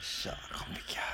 Kör, kom igen.